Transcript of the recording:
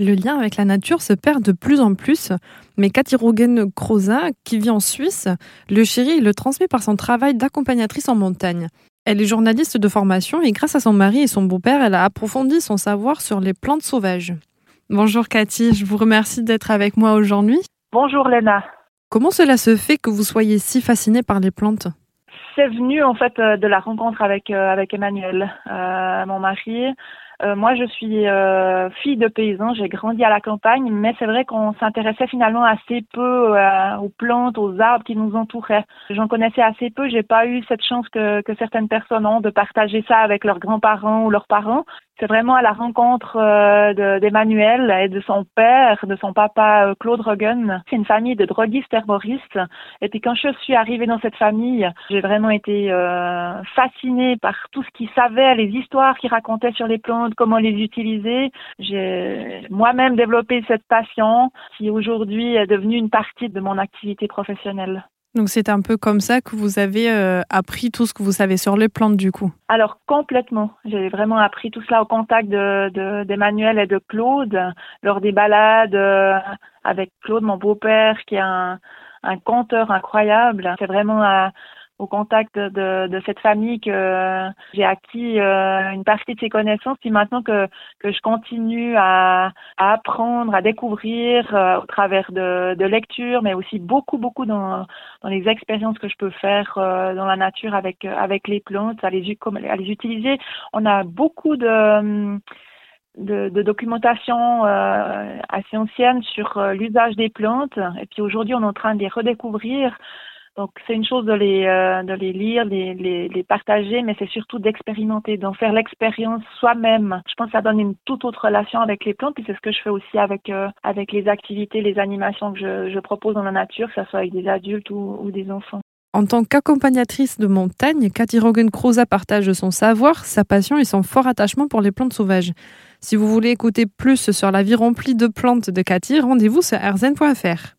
Le lien avec la nature se perd de plus en plus, mais Cathy Rogen Croza, qui vit en Suisse, le chéri le transmet par son travail d'accompagnatrice en montagne. Elle est journaliste de formation et grâce à son mari et son beau-père, elle a approfondi son savoir sur les plantes sauvages. Bonjour Cathy, je vous remercie d'être avec moi aujourd'hui. Bonjour Léna. Comment cela se fait que vous soyez si fascinée par les plantes? C'est venu en fait euh, de la rencontre avec, euh, avec Emmanuel, euh, mon mari. Euh, moi, je suis euh, fille de paysan, j'ai grandi à la campagne, mais c'est vrai qu'on s'intéressait finalement assez peu euh, aux plantes, aux arbres qui nous entouraient. J'en connaissais assez peu, j'ai pas eu cette chance que, que certaines personnes ont de partager ça avec leurs grands-parents ou leurs parents. C'est vraiment à la rencontre euh, d'Emmanuel et de son père, de son papa Claude Rogan. C'est une famille de droguistes herboristes. Et puis quand je suis arrivée dans cette famille, j'ai vraiment été fascinée par tout ce qu'ils savaient, les histoires qu'ils racontaient sur les plantes comment les utiliser. J'ai moi-même développé cette passion qui aujourd'hui est devenue une partie de mon activité professionnelle. Donc c'est un peu comme ça que vous avez euh, appris tout ce que vous savez sur les plantes du coup? Alors complètement. J'ai vraiment appris tout cela au contact de d'Emmanuel et de Claude lors des balades euh, avec Claude, mon beau-père, qui est un, un conteur incroyable. C'est vraiment à, au contact de, de cette famille que j'ai acquis euh, une partie de ses connaissances. Puis maintenant que, que je continue à, à apprendre, à découvrir euh, au travers de, de lectures, mais aussi beaucoup, beaucoup dans, dans les expériences que je peux faire euh, dans la nature avec, avec les plantes, à les, à les utiliser. On a beaucoup de... De, de, documentation euh, assez ancienne sur l'usage des plantes. Et puis aujourd'hui, on est en train de les redécouvrir donc c'est une chose de les, euh, de les lire, les, les, partager, mais c'est surtout d'expérimenter, d'en faire l'expérience soi-même. Je pense que ça donne une toute autre relation avec les plantes, puis c'est ce que je fais aussi avec, euh, avec les activités, les animations que je, je, propose dans la nature, que ce soit avec des adultes ou, des enfants. En tant qu'accompagnatrice de montagne, Cathy Rogen-Croza partage son savoir, sa passion et son fort attachement pour les plantes sauvages. Si vous voulez écouter plus sur la vie remplie de plantes de Cathy, rendez-vous sur rzn.fr.